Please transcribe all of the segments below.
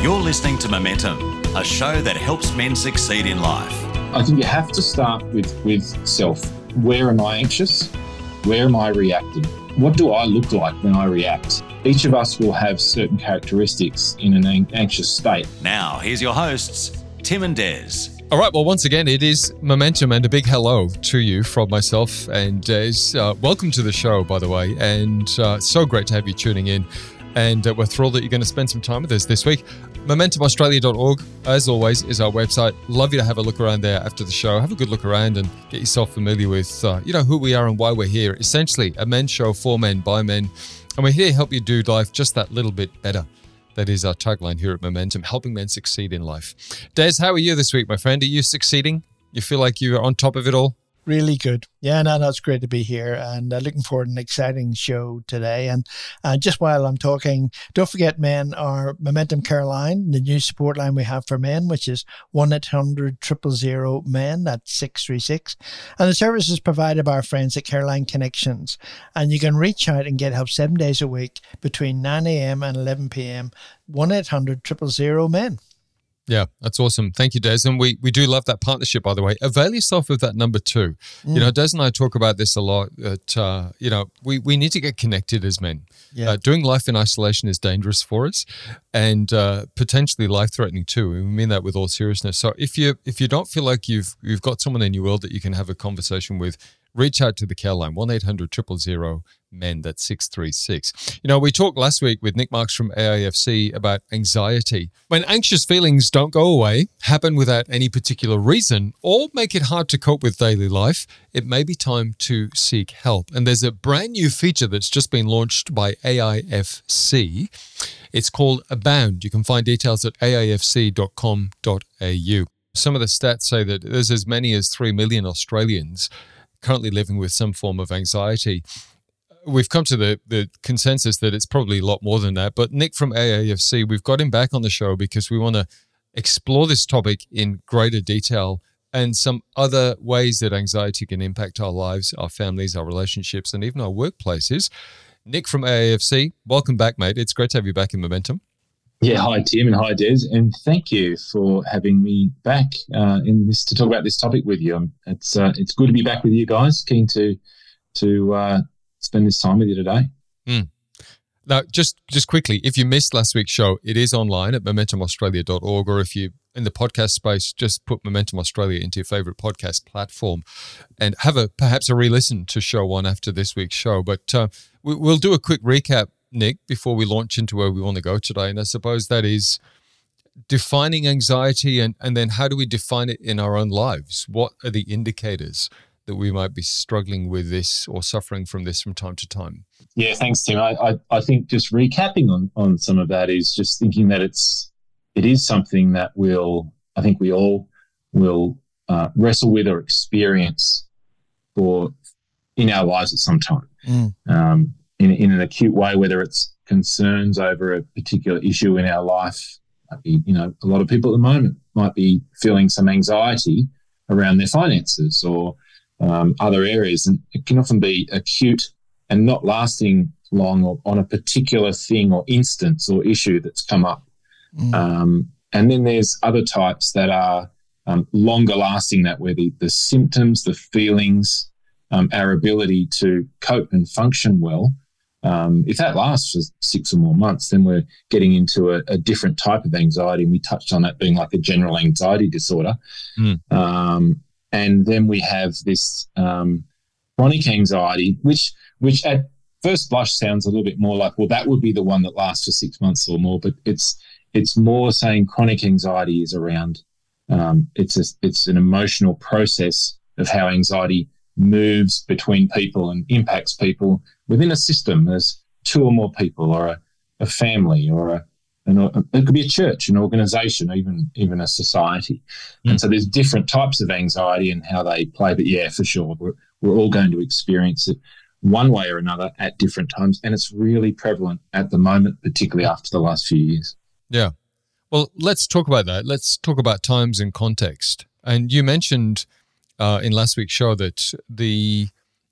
You're listening to Momentum, a show that helps men succeed in life. I think you have to start with with self. Where am I anxious? Where am I reacting? What do I look like when I react? Each of us will have certain characteristics in an anxious state. Now, here's your hosts, Tim and Des. All right. Well, once again, it is momentum, and a big hello to you from myself and Des. Uh, welcome to the show, by the way, and uh, so great to have you tuning in. And uh, we're thrilled that you're going to spend some time with us this week. MomentumAustralia.org, as always, is our website. Love you to have a look around there after the show. Have a good look around and get yourself familiar with, uh, you know, who we are and why we're here. Essentially, a men's show for men by men, and we're here to help you do life just that little bit better. That is our tagline here at Momentum, helping men succeed in life. Des, how are you this week, my friend? Are you succeeding? You feel like you're on top of it all? Really good. Yeah, no, no, it's great to be here and uh, looking forward to an exciting show today. And uh, just while I'm talking, don't forget, men, our Momentum Care line, the new support line we have for men, which is 1 800 000 men, that's 636. And the service is provided by our friends at Caroline Connections. And you can reach out and get help seven days a week between 9 a.m. and 11 p.m. 1 800 000 men. Yeah, that's awesome. Thank you, Des. And we, we do love that partnership, by the way. Avail yourself of that number two. Mm. You know, Des and I talk about this a lot. That uh, you know, we, we need to get connected as men. Yeah. Uh, doing life in isolation is dangerous for us, and uh, potentially life threatening too. We mean that with all seriousness. So if you if you don't feel like you've you've got someone in your world that you can have a conversation with, reach out to the care line one 800 000 men that's 636 you know we talked last week with nick marks from aifc about anxiety. When anxious feelings don't go away happen without any particular reason or make it hard to cope with daily life it may be time to seek help. And there's a brand new feature that's just been launched by aifc it's called abound. You can find details at aifc.com.au some of the stats say that there's as many as 3 million australians currently living with some form of anxiety. We've come to the, the consensus that it's probably a lot more than that. But Nick from AIFC, we've got him back on the show because we want to explore this topic in greater detail and some other ways that anxiety can impact our lives, our families, our relationships, and even our workplaces. Nick from AIFC, welcome back, mate. It's great to have you back in Momentum. Yeah, hi Tim and hi Des, and thank you for having me back uh, in this to talk about this topic with you. It's uh, it's good to be back with you guys. Keen to to uh, spend this time with you today. Mm. Now, just just quickly, if you missed last week's show, it is online at momentumaustralia.org, or if you in the podcast space, just put Momentum Australia into your favorite podcast platform, and have a perhaps a re-listen to show one after this week's show. But uh, we, we'll do a quick recap Nick, before we launch into where we want to go today. And I suppose that is defining anxiety and, and then how do we define it in our own lives? What are the indicators that we might be struggling with this or suffering from this from time to time? Yeah, thanks, Tim. I, I, I think just recapping on, on some of that is just thinking that it's it is something that will I think we all will uh, wrestle with or experience for in our lives at some time. Mm. Um, in, in an acute way, whether it's concerns over a particular issue in our life. Be, you know, a lot of people at the moment might be feeling some anxiety around their finances or um, other areas, and it can often be acute and not lasting long or on a particular thing or instance or issue that's come up. Mm. Um, and then there's other types that are um, longer lasting, that where the, the symptoms, the feelings, um, our ability to cope and function well um, if that lasts for six or more months, then we're getting into a, a, different type of anxiety. And we touched on that being like a general anxiety disorder. Mm. Um, and then we have this um, chronic anxiety, which which at first blush sounds a little bit more like, well, that would be the one that lasts for six months or more. But it's it's more saying chronic anxiety is around. Um, it's a, it's an emotional process of how anxiety moves between people and impacts people within a system. There's two or more people, or a, a family, or a an, it could be a church, an organization, even even a society. Mm. And so there's different types of anxiety and how they play. But yeah, for sure, we're, we're all going to experience it one way or another at different times, and it's really prevalent at the moment, particularly after the last few years. Yeah. Well, let's talk about that. Let's talk about times and context. And you mentioned uh, in last week's show that the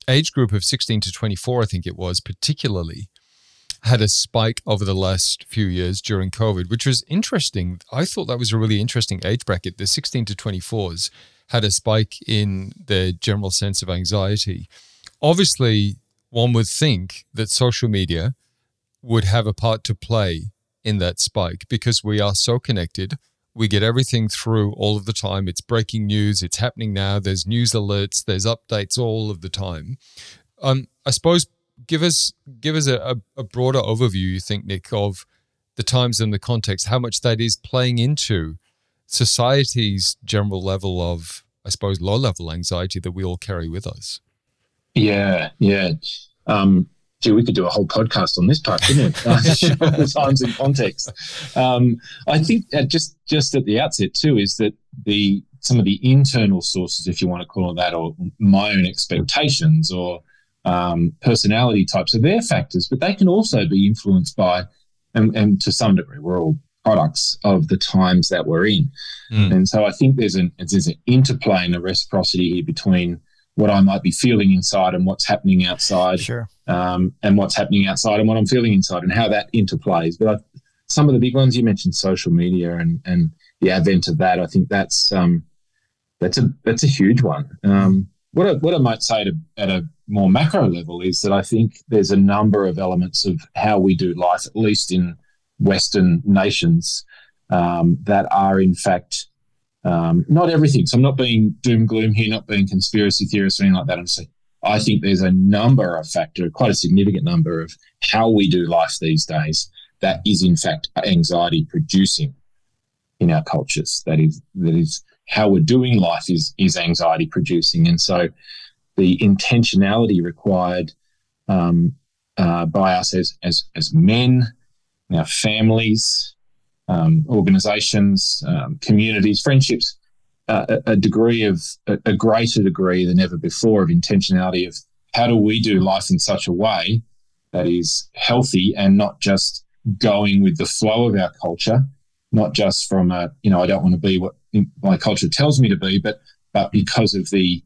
age group of 16 to 24, I think it was, particularly had a spike over the last few years during COVID, which was interesting. I thought that was a really interesting age bracket. The 16 to 24s had a spike in their general sense of anxiety. Obviously, one would think that social media would have a part to play in that spike because we are so connected. We get everything through all of the time. It's breaking news. It's happening now. There's news alerts. There's updates all of the time. Um, I suppose give us give us a, a broader overview. You think, Nick, of the times and the context, how much that is playing into society's general level of, I suppose, low level anxiety that we all carry with us. Yeah, yeah. Um, gee, we could do a whole podcast on this part, couldn't we? the times and context. Um, I think uh, just just at the outset too is that the some of the internal sources, if you want to call it that, or my own expectations or um, personality types are their factors, but they can also be influenced by, and, and, to some degree, we're all products of the times that we're in. Mm. And so I think there's an there's an interplay and a reciprocity here between what I might be feeling inside and what's happening outside, sure. um, and what's happening outside and what I'm feeling inside, and how that interplays. But I, some of the big ones you mentioned, social media and and the advent of that, I think that's um, that's a that's a huge one. Um, what I, what I might say to, at a more macro level is that I think there's a number of elements of how we do life, at least in Western nations, um, that are in fact um, not everything. So I'm not being doom gloom here, not being conspiracy theorist or anything like that. I'm saying I think there's a number of factor, quite a significant number of how we do life these days that is in fact anxiety producing in our cultures. That is that is how we're doing life is is anxiety producing, and so the intentionality required um, uh, by us as as as men, our families, um, organizations, um, communities, friendships, uh, a, a, degree of a, a, greater degree than ever before of intentionality of how do we do life in such a way that is healthy and not just going with the flow of our culture, not just from a you know I don't want to be what my culture tells me to be, but but because of the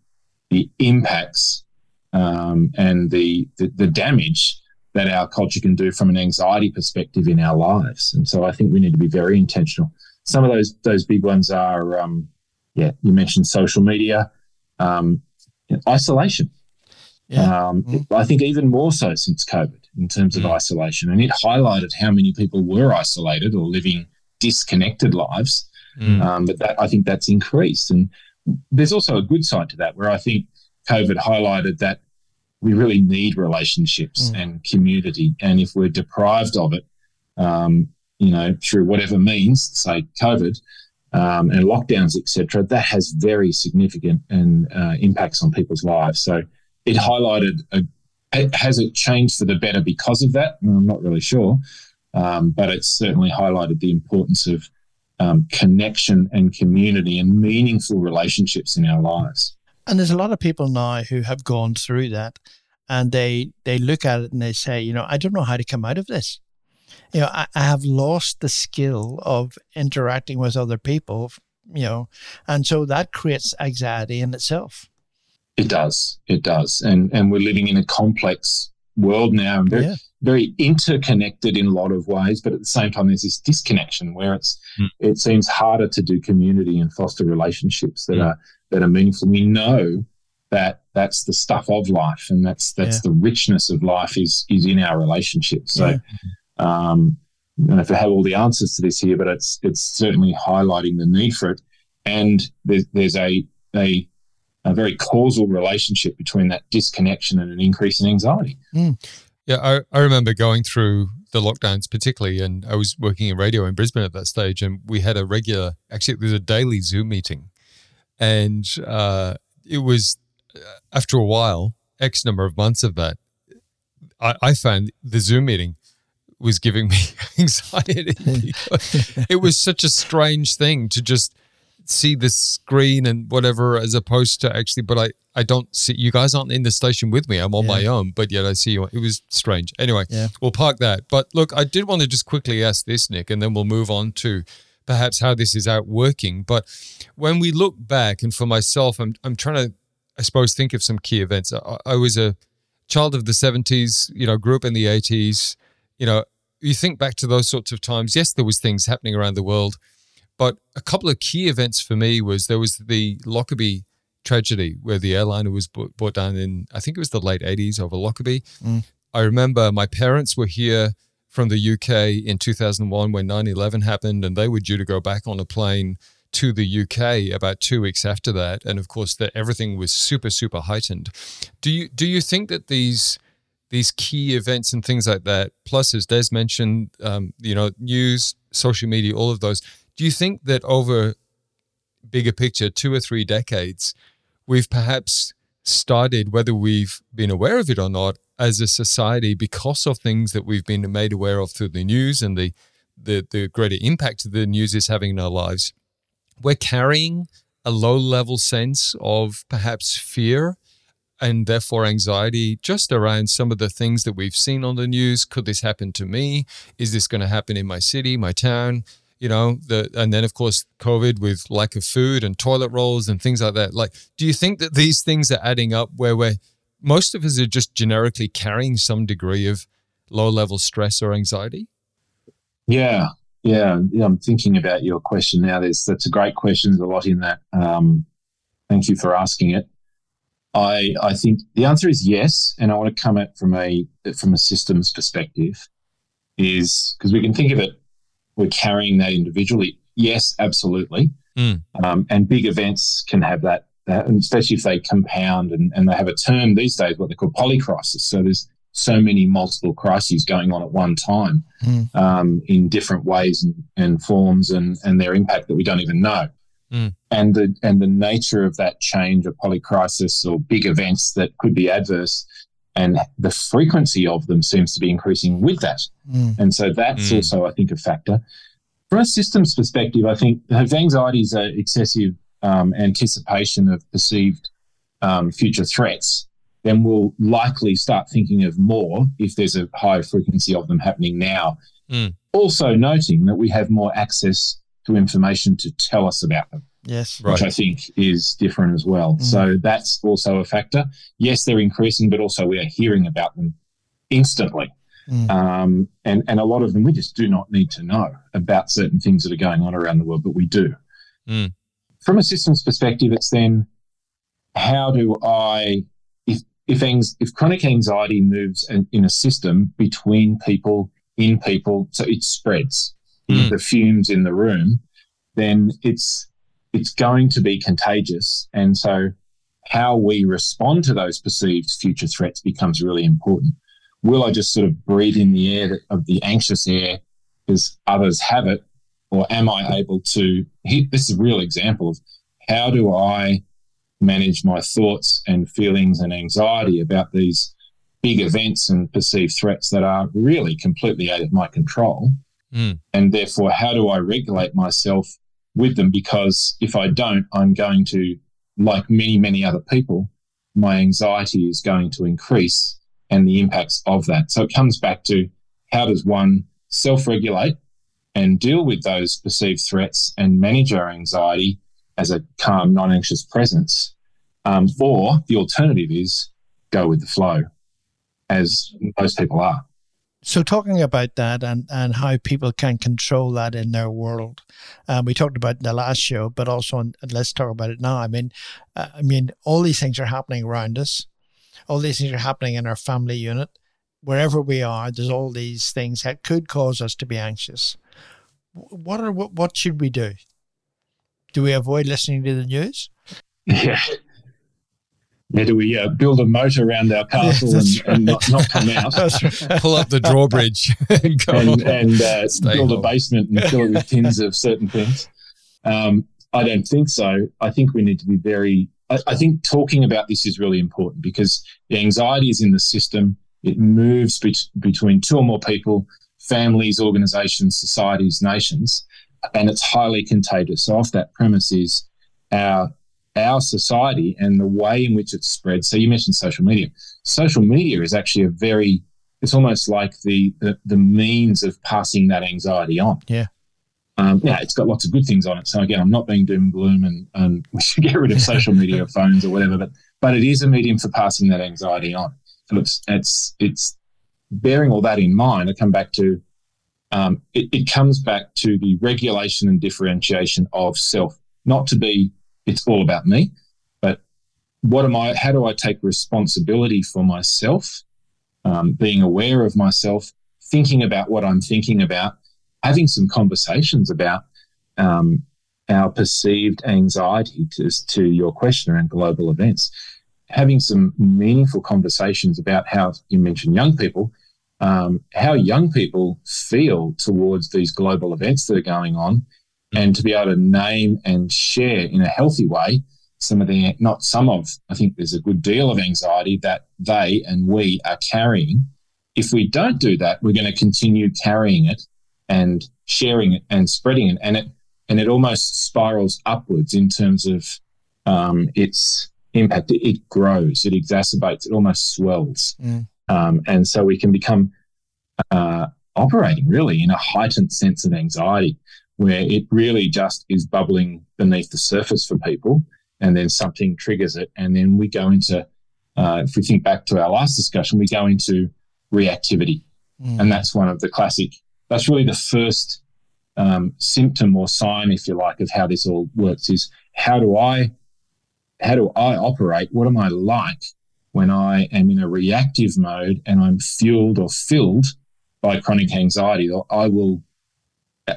the impacts um, and the, the, the damage that our culture can do from an anxiety perspective in our lives. And so I think we need to be very intentional. Some of those those big ones are, um, yeah, you mentioned social media, um, isolation. Yeah. Um, mm-hmm. I think even more so since COVID in terms of mm. isolation, and it highlighted how many people were isolated or living disconnected lives. Mm. Um, but that I think that's increased, and there's also a good side to that where I think COVID highlighted that we really need relationships mm. and community. And if we're deprived of it, um, you know, through whatever means, say COVID um, and lockdowns, etc., that has very significant and uh, impacts on people's lives. So it highlighted a, has it changed for the better because of that? I'm not really sure, um, but it's certainly highlighted the importance of um, connection and community and meaningful relationships in our lives. And there's a lot of people now who have gone through that and they they look at it and they say, you know, I don't know how to come out of this. You know, I, I have lost the skill of interacting with other people, you know, and so that creates anxiety in itself. It does. It does. And and we're living in a complex world now, very, yeah. very interconnected in a lot of ways. But at the same time, there's this disconnection where it's mm. it seems harder to do community and foster relationships that mm. are that are meaningful. We know that that's the stuff of life, and that's that's yeah. the richness of life is is in our relationships. So. Yeah. Um, I don't know if I have all the answers to this here, but it's it's certainly highlighting the need for it. And there's, there's a, a a very causal relationship between that disconnection and an increase in anxiety. Mm. Yeah, I, I remember going through the lockdowns, particularly, and I was working in radio in Brisbane at that stage, and we had a regular, actually, it was a daily Zoom meeting. And uh, it was, uh, after a while, X number of months of that, I, I found the Zoom meeting was giving me anxiety. it was such a strange thing to just see the screen and whatever as opposed to actually but i i don't see you guys aren't in the station with me i'm on yeah. my own but yet i see you it was strange anyway yeah. we'll park that but look i did want to just quickly ask this nick and then we'll move on to perhaps how this is out working but when we look back and for myself i'm, I'm trying to i suppose think of some key events I, I was a child of the 70s you know grew up in the 80s you know, you think back to those sorts of times. Yes, there was things happening around the world, but a couple of key events for me was there was the Lockerbie tragedy where the airliner was brought down in I think it was the late 80s over Lockerbie. Mm. I remember my parents were here from the UK in 2001 when 9/11 happened and they were due to go back on a plane to the UK about 2 weeks after that and of course that everything was super super heightened. Do you do you think that these these key events and things like that plus as Des mentioned um, you know news social media all of those do you think that over bigger picture 2 or 3 decades we've perhaps started, whether we've been aware of it or not, as a society because of things that we've been made aware of through the news and the the, the greater impact the news is having in our lives. We're carrying a low level sense of perhaps fear and therefore anxiety just around some of the things that we've seen on the news. Could this happen to me? Is this going to happen in my city, my town? you know the and then of course covid with lack of food and toilet rolls and things like that like do you think that these things are adding up where we're most of us are just generically carrying some degree of low level stress or anxiety? Yeah. Yeah, yeah i'm thinking about your question now. There's that's a great question. There's a lot in that. Um, thank you for asking it. I i think the answer is yes and i want to come at from a from a systems perspective is because we can think of it we're carrying that individually. Yes, absolutely. Mm. Um, and big events can have that, that, and especially if they compound and, and they have a term these days, what they call polycrisis. So there's so many multiple crises going on at one time mm. um, in different ways and, and, forms and, and their impact that we don't even know. Mm. And the and the nature of that change of polycrisis or big events that could be adverse and the frequency of them seems to be increasing with that. Mm. And so that's mm. also, I think, a factor. From a systems perspective, I think if anxiety is an excessive um, anticipation of perceived um, future threats, then we'll likely start thinking of more if there's a high frequency of them happening now. Mm. Also, noting that we have more access to information to tell us about them. Yes. Which right. I think is different as well. Mm. So that's also a factor. Yes, they're increasing, but also we are hearing about them instantly. Mm. Um, and, and a lot of them we just do not need to know about certain things that are going on around the world, but we do. Mm. From a systems perspective, it's then how do I, if, if, if chronic anxiety moves in, in a system between people, in people, so it spreads, mm. the fumes in the room, then it's it's going to be contagious. And so, how we respond to those perceived future threats becomes really important. Will I just sort of breathe in the air of the anxious air because others have it? Or am I able to? This is a real example of how do I manage my thoughts and feelings and anxiety about these big events and perceived threats that are really completely out of my control. Mm. And therefore, how do I regulate myself with them because if I don't, I'm going to, like many, many other people, my anxiety is going to increase and the impacts of that. So it comes back to how does one self regulate and deal with those perceived threats and manage our anxiety as a calm, non anxious presence? Um, or the alternative is go with the flow, as most people are. So talking about that and, and how people can control that in their world, um, we talked about in the last show, but also in, let's talk about it now. I mean, uh, I mean, all these things are happening around us. All these things are happening in our family unit. Wherever we are, there's all these things that could cause us to be anxious. What are what, what should we do? Do we avoid listening to the news? Yeah, yeah, do we uh, build a moat around our castle and, right. and not, not, come out? Pull up the drawbridge and, and, and uh, build home. a basement and fill it with tins of certain things. Um, I don't think so. I think we need to be very. I, I, think talking about this is really important because the anxiety is in the system. It moves be- between two or more people, families, organizations, societies, nations, and it's highly contagious. So, off that premise is our our society and the way in which it's spread. So you mentioned social media. Social media is actually a very it's almost like the the, the means of passing that anxiety on. Yeah. Um, yeah, it's got lots of good things on it. So again, I'm not being doom and gloom and, and we should get rid of social media phones or whatever, but but it is a medium for passing that anxiety on. So it's it's it's bearing all that in mind, I come back to um, it, it comes back to the regulation and differentiation of self, not to be it's all about me, but what am I? How do I take responsibility for myself? Um, being aware of myself, thinking about what I'm thinking about, having some conversations about um, our perceived anxiety to, to your question around global events, having some meaningful conversations about how you mentioned young people, um, how young people feel towards these global events that are going on, and to be able to name and share in a healthy way some of the, not some of, I think there's a good deal of anxiety that they and we are carrying. If we don't do that, we're going to continue carrying it and sharing it and spreading it. And it, and it almost spirals upwards in terms of um, its impact. It, grows, it exacerbates, it almost swells. Mm. Um, and so we can become uh, operating really in a heightened sense of anxiety where it really just is bubbling beneath the surface for people and then something triggers it. And then we go into, uh, if we think back to our last discussion, we go into reactivity. Mm. And that's one of the classic, that's really the first um, symptom or sign, if you like, of how this all works is how do I, how do I operate? What am I like when I am in a reactive mode and I'm fueled or filled by chronic anxiety? I will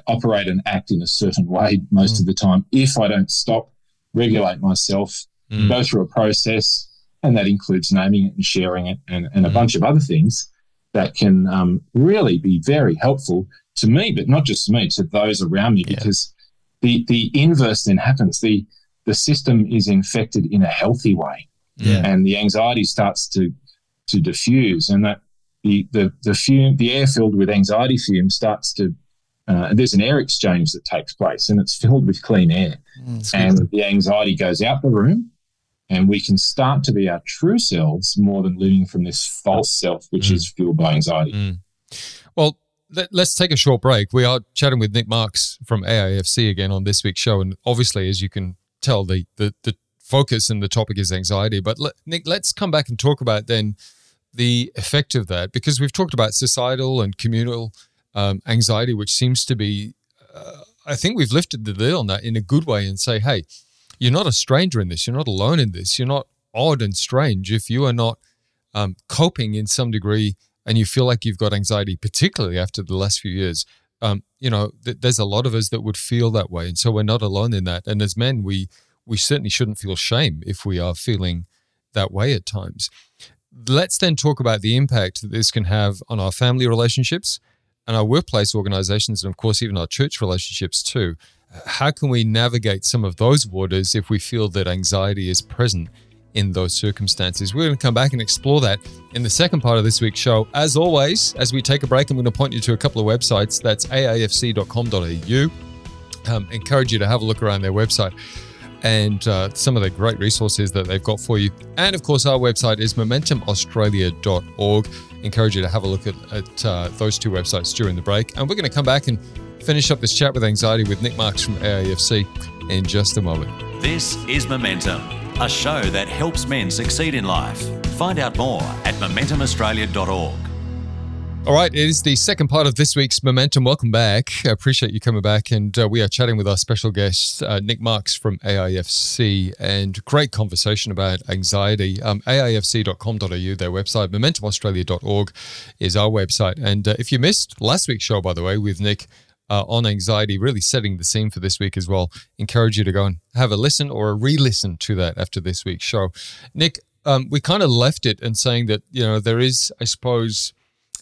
operate and act in a certain way most mm. of the time if I don't stop, regulate myself, mm. go through a process, and that includes naming it and sharing it and, and a mm. bunch of other things that can um, really be very helpful to me, but not just to me, to those around me, yeah. because the the inverse then happens. The the system is infected in a healthy way, yeah. and the anxiety starts to to diffuse, and that the the the fume, the air filled with anxiety fume starts to. Uh, there's an air exchange that takes place, and it's filled with clean air, mm, and good. the anxiety goes out the room, and we can start to be our true selves more than living from this false self, which mm. is fueled by anxiety. Mm. Well, let, us take a short break. We are chatting with Nick Marks from AIFC again on this week's show, and obviously, as you can tell, the the, the focus and the topic is anxiety. But let, Nick, let's come back and talk about then the effect of that because we've talked about societal and communal um, anxiety, which seems to be. Uh, I think we've lifted the lid on that in a good way and say, hey, you're not a stranger in this. You're not alone in this. You're not odd and strange if you are not um, coping in some degree and you feel like you've got anxiety, particularly after the last few years, um, you know, th- there's a lot of us that would feel that way, and so we're not alone in that. And as men, we we certainly shouldn't feel shame if we are feeling that way at times. Let's then talk about the impact that this can have on our family relationships and our workplace organizations, and of course, even our church relationships too. How can we navigate some of those waters if we feel that anxiety is present in those circumstances. We're going to come back and explore that in the second part of this week's show. As always, as we take a break, I'm going to point you to a couple of websites. That's aifc.com.au. Um, encourage you to have a look around their website and uh, some of the great resources that they've got for you. And of course, our website is momentumaustralia.org. Encourage you to have a look at, at uh, those two websites during the break. And we're going to come back and finish up this chat with anxiety with Nick Marks from AIFC in just a moment. This is Momentum a show that helps men succeed in life. Find out more at momentumaustralia.org. All right, it is the second part of this week's Momentum. Welcome back. I appreciate you coming back. And uh, we are chatting with our special guest, uh, Nick Marks from AIFC, and great conversation about anxiety. Um, AIFC.com.au, their website, momentumaustralia.org is our website. And uh, if you missed last week's show, by the way, with Nick, uh, on anxiety, really setting the scene for this week as well. Encourage you to go and have a listen or a re listen to that after this week's show. Nick, um, we kind of left it and saying that, you know, there is, I suppose,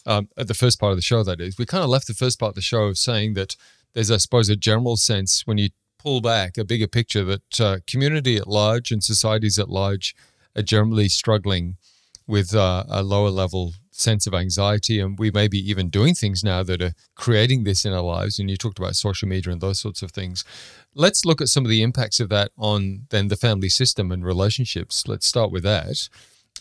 um, at the first part of the show, that is, we kind of left the first part of the show saying that there's, I suppose, a general sense when you pull back a bigger picture that uh, community at large and societies at large are generally struggling with uh, a lower level sense of anxiety and we may be even doing things now that are creating this in our lives and you talked about social media and those sorts of things. Let's look at some of the impacts of that on then the family system and relationships. Let's start with that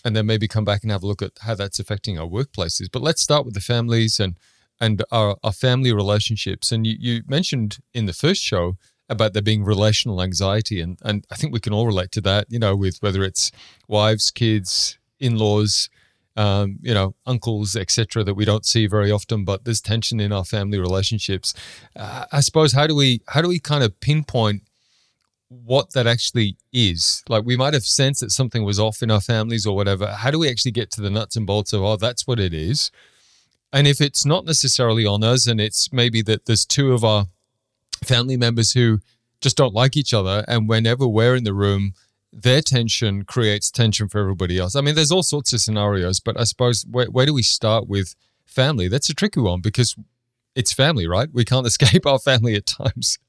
and then maybe come back and have a look at how that's affecting our workplaces but let's start with the families and and our, our family relationships and you, you mentioned in the first show about there being relational anxiety and and I think we can all relate to that you know with whether it's wives kids in-laws um, you know, uncles, etc., that we don't see very often. But there's tension in our family relationships. Uh, I suppose how do we how do we kind of pinpoint what that actually is? Like we might have sensed that something was off in our families or whatever. How do we actually get to the nuts and bolts of oh, that's what it is? And if it's not necessarily on us, and it's maybe that there's two of our family members who just don't like each other, and whenever we're in the room, their tension creates tension for everybody else. I mean, there's all sorts of scenarios, but I suppose where, where do we start with family? That's a tricky one because it's family, right? We can't escape our family at times.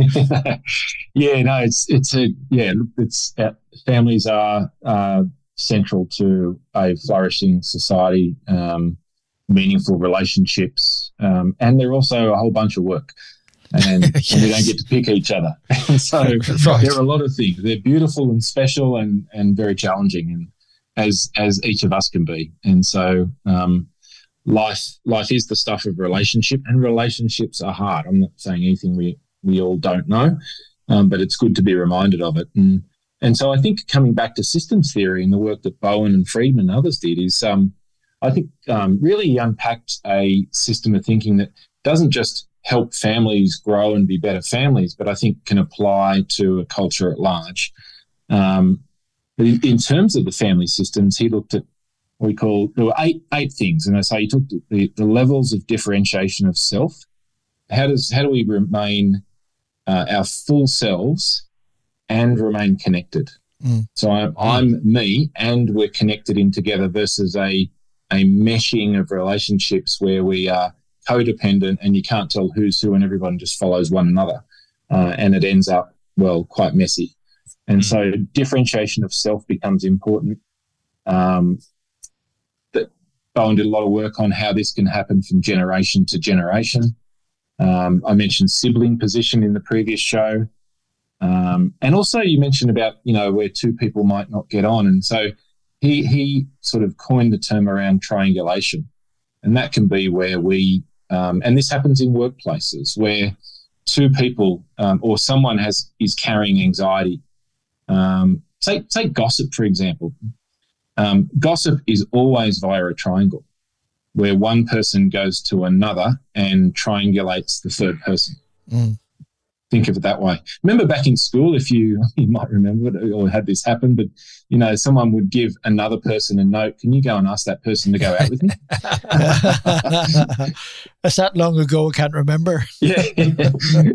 yeah, no, it's it's a yeah, it's uh, families are uh, central to a flourishing society, um, meaningful relationships, um, and they're also a whole bunch of work and, yes. and we don't get to pick each other. so right. there are a lot of things. They're beautiful and special and and very challenging, and as as each of us can be. And so um, life life is the stuff of relationship, and relationships are hard. I'm not saying anything we we all don't know, um, but it's good to be reminded of it. And and so I think coming back to systems theory and the work that Bowen and Friedman and others did is. Um, I think um, really unpacked a system of thinking that doesn't just help families grow and be better families, but I think can apply to a culture at large. Um, in terms of the family systems, he looked at what we call there were eight eight things, and I say he took the, the levels of differentiation of self. How does how do we remain uh, our full selves and remain connected? Mm. So I'm, I'm me, and we're connected in together versus a a meshing of relationships where we are codependent and you can't tell who's who and everyone just follows one another. Uh, and it ends up, well, quite messy. And mm-hmm. so differentiation of self becomes important. Um, that Bowen did a lot of work on how this can happen from generation to generation. Um, I mentioned sibling position in the previous show. Um, and also you mentioned about, you know, where two people might not get on. And so he, he sort of coined the term around triangulation. And that can be where we um, and this happens in workplaces where two people um, or someone has is carrying anxiety. Um, take take gossip for example. Um, gossip is always via a triangle, where one person goes to another and triangulates the third person. Mm think of it that way. Remember back in school, if you you might remember it or had this happen, but you know, someone would give another person a note. Can you go and ask that person to go out with me? That's that long ago. I can't remember. yeah.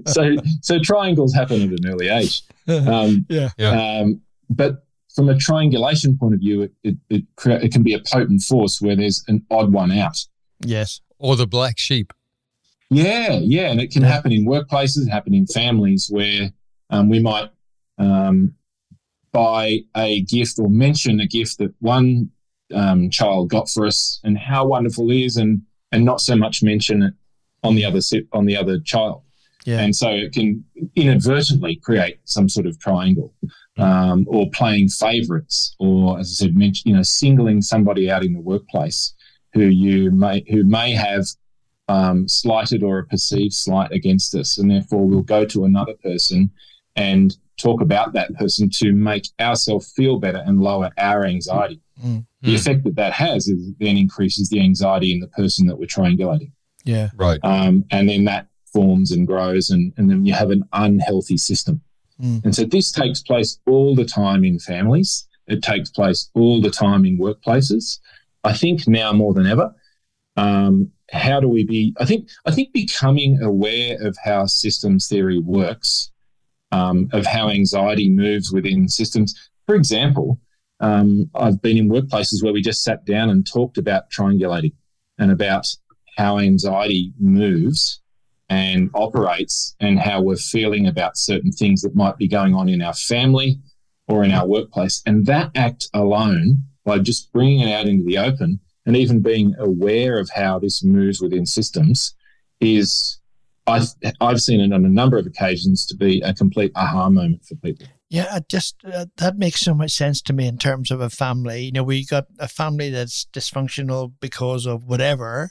so so triangles happen at an early age. Um, yeah. yeah. Um, but from a triangulation point of view, it, it, it, it can be a potent force where there's an odd one out. Yes. Or the black sheep. Yeah, yeah, and it can happen in workplaces, happen in families where um, we might um, buy a gift or mention a gift that one um, child got for us and how wonderful it is, and and not so much mention it on the other on the other child. Yeah. And so it can inadvertently create some sort of triangle, um, or playing favourites, or as I said, mention, you know, singling somebody out in the workplace who you may who may have um, slighted or a perceived slight against us. And therefore, we'll go to another person and talk about that person to make ourselves feel better and lower our anxiety. Mm-hmm. The effect that that has is then increases the anxiety in the person that we're triangulating. Yeah. Right. Um, and then that forms and grows, and, and then you have an unhealthy system. Mm. And so this takes place all the time in families. It takes place all the time in workplaces. I think now more than ever. Um, how do we be? I think I think becoming aware of how systems theory works, um, of how anxiety moves within systems. For example, um, I've been in workplaces where we just sat down and talked about triangulating and about how anxiety moves and operates and how we're feeling about certain things that might be going on in our family or in our workplace. And that act alone, by just bringing it out into the open, and even being aware of how this moves within systems is I've, I've seen it on a number of occasions to be a complete aha moment for people. Yeah, just uh, that makes so much sense to me in terms of a family. You know, we got a family that's dysfunctional because of whatever.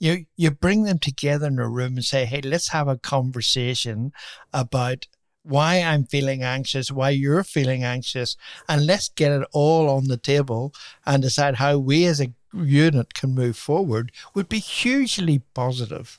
You you bring them together in a room and say, "Hey, let's have a conversation about why I'm feeling anxious, why you're feeling anxious, and let's get it all on the table and decide how we as a unit can move forward would be hugely positive.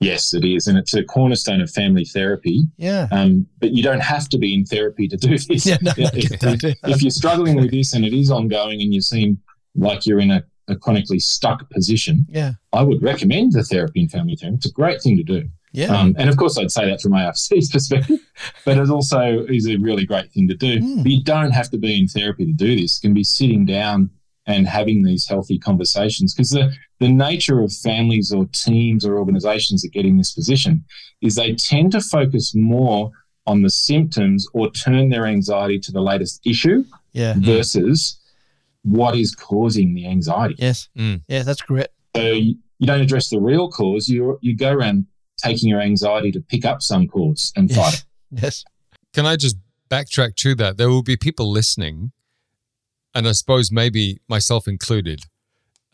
Yes, it is. And it's a cornerstone of family therapy. Yeah. Um, but you don't have to be in therapy to do this. Yeah, no, if, if, if, you're struggling with this and it is ongoing and you seem like you're in a, a chronically stuck position, yeah. I would recommend the therapy in family therapy. It's a great thing to do. Yeah. Um, and of course, I'd say that from AIFC's perspective, but it also is a really great thing to do. Mm. But you don't have to be in therapy to do this. You can be sitting down and having these healthy conversations because the, the nature of families or teams or organizations that get in this position is they tend to focus more on the symptoms or turn their anxiety to the latest issue yeah. versus what is causing the anxiety. Yes. Mm. Yeah, that's correct. So you, you don't address the real cause. You you go around taking your anxiety to pick up some cause and fight it. Yes. Can I just backtrack to that? There will be people listening and I suppose maybe myself included,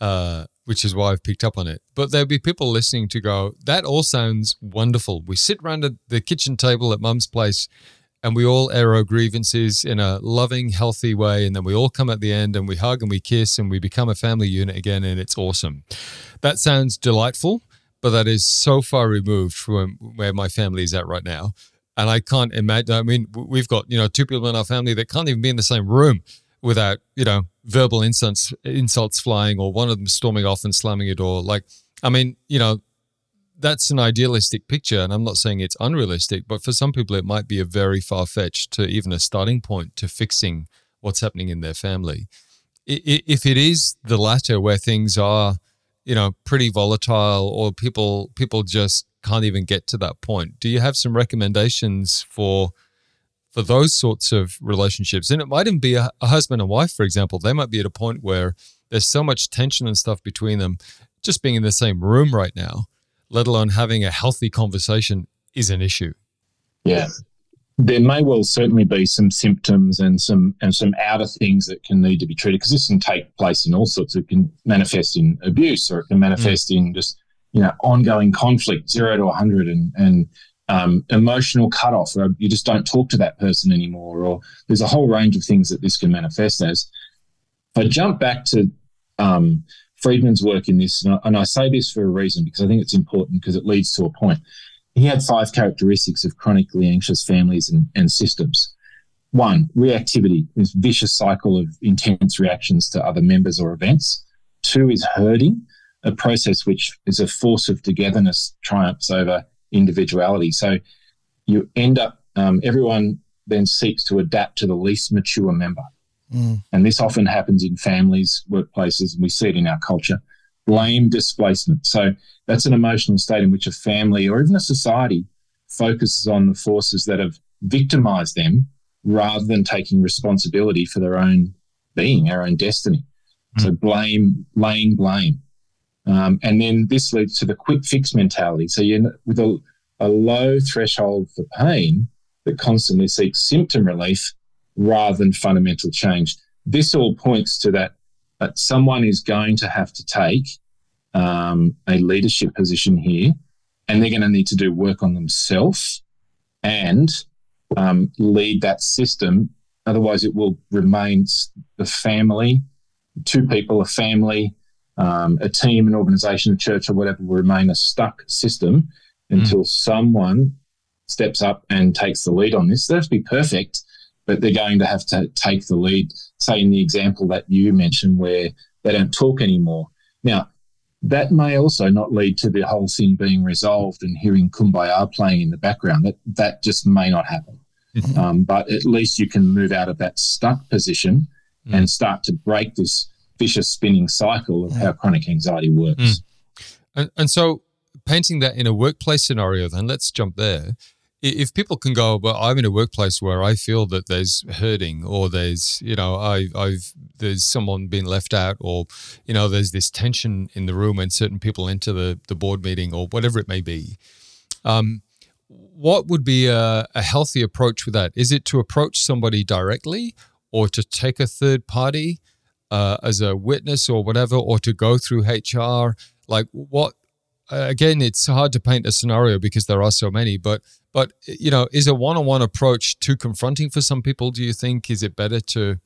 uh, which is why I've picked up on it. But there'll be people listening to go, that all sounds wonderful. We sit around at the kitchen table at mum's place and we all air our grievances in a loving, healthy way. And then we all come at the end and we hug and we kiss and we become a family unit again. And it's awesome. That sounds delightful, but that is so far removed from where my family is at right now. And I can't imagine. I mean, we've got, you know, two people in our family that can't even be in the same room without you know verbal insults insults flying or one of them storming off and slamming a door. Like i mean you know that's an idealistic picture and i'm not saying it's unrealistic but for some people it might be a very far-fetched to even a starting point to fixing what's happening in their family. If it is the latter where things are you know pretty volatile or people people just can't even get to that point do you have some recommendations for for those sorts of relationships. And it might even be a, a, husband and wife, for example. They might be at a point where there's so much tension and stuff between them. Just being in the same room right now, let alone having a healthy conversation, is an issue. Yeah. There may well certainly be some symptoms and some and some outer things that can need to be treated because this can take place in all sorts. It can manifest in abuse or it can manifest mm. in just you know ongoing conflict, zero to hundred, and and um, emotional cutoff, or you just don't talk to that person anymore, or there's a whole range of things that this can manifest as. If I jump back to um, Friedman's work in this, and I, and I say this for a reason because I think it's important because it leads to a point. He had five characteristics of chronically anxious families and, and systems. One, reactivity, this vicious cycle of intense reactions to other members or events. Two is herding, a process which is a force of togetherness triumphs over individuality. So you end up, um, everyone then seeks to adapt to the least mature member. Mm. And this often happens in families, workplaces, and we see it in our culture. Blame displacement. So that's an emotional state in which a family or even a society focuses on the forces that have victimized them rather than taking responsibility for their own being, our own destiny. Mm. So blame, laying blame. Um, and then this leads to the quick fix mentality. So you're with a, a low threshold for pain that constantly seeks symptom relief rather than fundamental change. This all points to that that someone is going to have to take um, a leadership position here, and they're going to need to do work on themselves and um, lead that system. Otherwise, it will remain the family, two people, a family, um, a team, an organization, a church, or whatever will remain a stuck system until mm. someone steps up and takes the lead on this. They have to be perfect, but they're going to have to take the lead. Say in the example that you mentioned, where they don't talk anymore. Now, that may also not lead to the whole thing being resolved and hearing kumbaya playing in the background. That that just may not happen. Mm-hmm. Um, but at least you can move out of that stuck position mm. and start to break this vicious spinning cycle of how chronic anxiety works. Mm. And, and so, painting that in a workplace scenario, then let's jump there. If people can go, well, I'm in a workplace where I feel that there's herding, or there's, you know, I, I've there's someone being left out, or you know, there's this tension in the room when certain people enter the the board meeting, or whatever it may be. Um, what would be a, a healthy approach with that? Is it to approach somebody directly, or to take a third party? Uh, as a witness or whatever, or to go through HR? Like, what again, it's hard to paint a scenario because there are so many. But but you know, is a one-on-one approach too confronting for some people? Do you think is it better to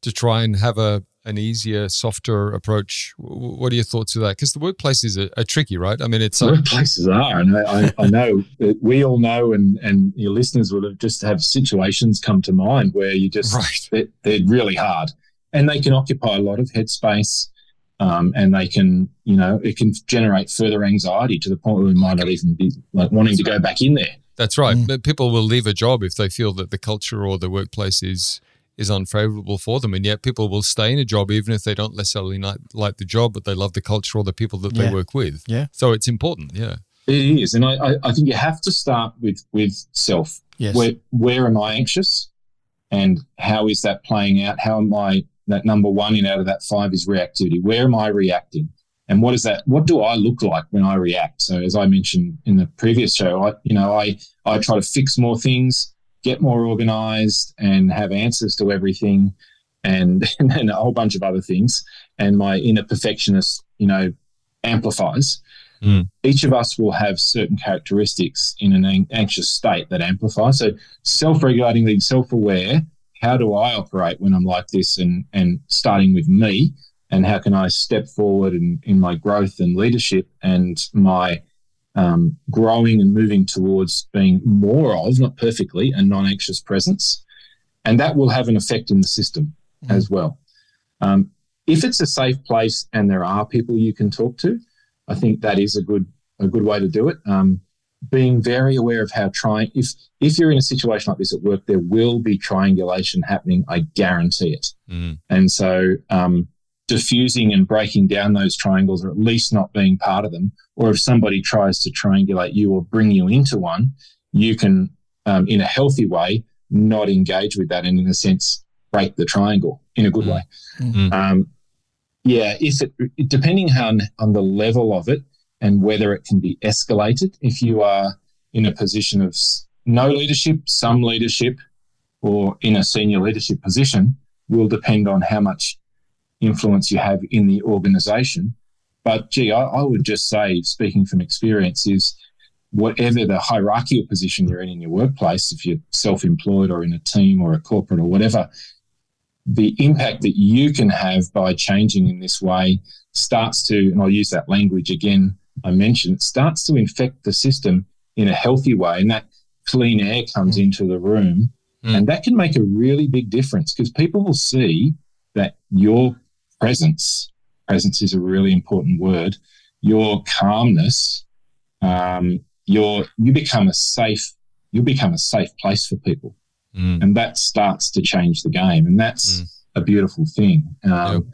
to try and have a an easier, softer approach? What are your thoughts of that? Because the workplaces are, are, tricky, right? I mean, it's workplaces are, and I, I, know we all know, and and your listeners will have just have situations come to mind where you just right. they're, they're really hard, and they can occupy a lot of headspace. Um, and they can, you know, it can generate further anxiety to the point where we might not even be like wanting to go back in there. That's right. Mm. But people will leave a job if they feel that the culture or the workplace is is unfavorable for them. And yet people will stay in a job even if they don't necessarily like, like the job, but they love the culture or the people that yeah. they work with. Yeah. So it's important. Yeah. It is. And I, I think you have to start with with self. Yes. Where where am I anxious? And how is that playing out? How am I that number one in out of that five is reactivity. Where am I reacting? And what is that? What do I look like when I react? So as I mentioned in the previous show, I you know, I I try to fix more things get more organized and have answers to everything and, and a whole bunch of other things. And my inner perfectionist, you know, amplifies. Mm. Each of us will have certain characteristics in an anxious state that amplify. So self-regulating, being self-aware. How do I operate when I'm like this? And and starting with me, and how can I step forward in, in my growth and leadership and my um, growing and moving towards being more of, not perfectly, a non anxious presence. And that will have an effect in the system mm. as well. Um, if it's a safe place and there are people you can talk to, I think that is a good a good way to do it. Um, being very aware of how trying if if you're in a situation like this at work, there will be triangulation happening. I guarantee it. Mm. And so um, diffusing and breaking down those triangles, or at least not being part of them. Or if somebody tries to triangulate you or bring you into one, you can, um, in a healthy way, not engage with that and, in a sense, break the triangle in a good mm. way. Mm-hmm. Um, yeah, if it depending on on the level of it and whether it can be escalated. If you are in a position of no leadership, some leadership, or in a senior leadership position, will depend on how much influence you have in the organization. But gee, I, I would just say, speaking from experience, is whatever the hierarchical position you're in in your workplace, if you're self employed or in a team or a corporate or whatever, the impact that you can have by changing in this way starts to, and I'll use that language again, I mentioned, starts to infect the system in a healthy way. And that clean air comes mm. into the room. Mm. And that can make a really big difference because people will see that your presence. Presence is a really important word. Your calmness, um, your you become a safe you become a safe place for people, mm. and that starts to change the game, and that's mm. a beautiful thing. Um,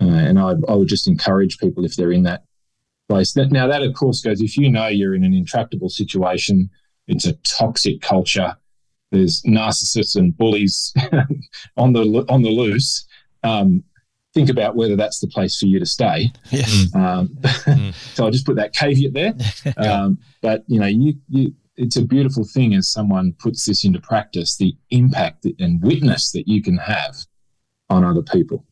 yep. uh, and I, I would just encourage people if they're in that place. Now that of course goes if you know you're in an intractable situation, it's a toxic culture. There's narcissists and bullies on the on the loose. Um, think about whether that's the place for you to stay. Yes. Mm. Um, mm. so I'll just put that caveat there. Um, but you know, you, you, it's a beautiful thing as someone puts this into practice, the impact and witness that you can have on other people.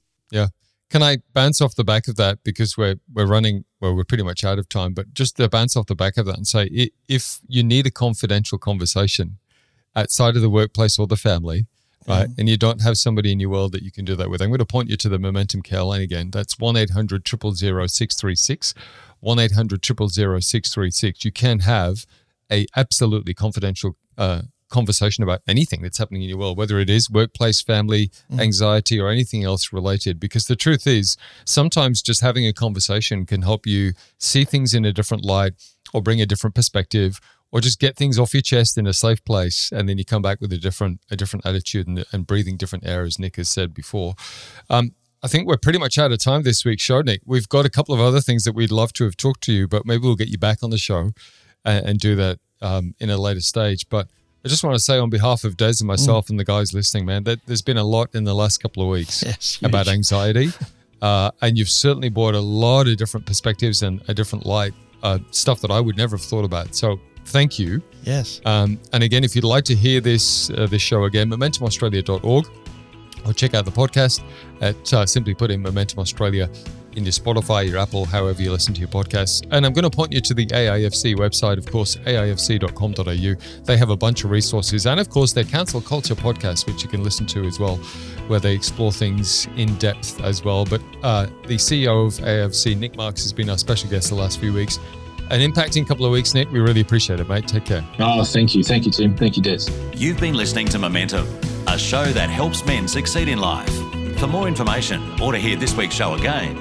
Can I bounce off the back of that because we're we're running well we're pretty much out of time, but just to bounce off the back of that and say if you need a confidential conversation outside of the workplace or the family, right? Mm-hmm. And you don't have somebody in your world that you can do that with. I'm going to point you to the Momentum Care line again. That's 1 800 000 636. 1 800 000 636. You can have a absolutely confidential uh, conversation about anything that's happening in your world, whether it is workplace, family, mm-hmm. anxiety, or anything else related. Because the truth is, sometimes just having a conversation can help you see things in a different light or bring a different perspective or just get things off your chest in a safe place and then you come back with a different a different attitude and, and breathing different air as nick has said before um, i think we're pretty much out of time this week show nick we've got a couple of other things that we'd love to have talked to you but maybe we'll get you back on the show and, and do that um, in a later stage but I just want to say on behalf of Des and myself mm. and the guys listening, man, that there's been a lot in the last couple of weeks yes, about anxiety. Uh, and you've certainly brought a lot of different perspectives and a different light, uh, stuff that I would never have thought about. So thank you. Yes. Um, and again, if you'd like to hear this uh, this show again, momentumaustralia.org or check out the podcast at uh, simply put in Momentum Australia in your Spotify, your Apple, however you listen to your podcasts. And I'm going to point you to the AIFC website, of course, aifc.com.au. They have a bunch of resources and, of course, their Cancel Culture podcast, which you can listen to as well, where they explore things in depth as well. But uh, the CEO of AIFC, Nick Marks, has been our special guest the last few weeks. An impacting couple of weeks, Nick. We really appreciate it, mate. Take care. Oh, thank you. Thank you, Tim. Thank you, Des. You've been listening to Momentum, a show that helps men succeed in life. For more information or to hear this week's show again,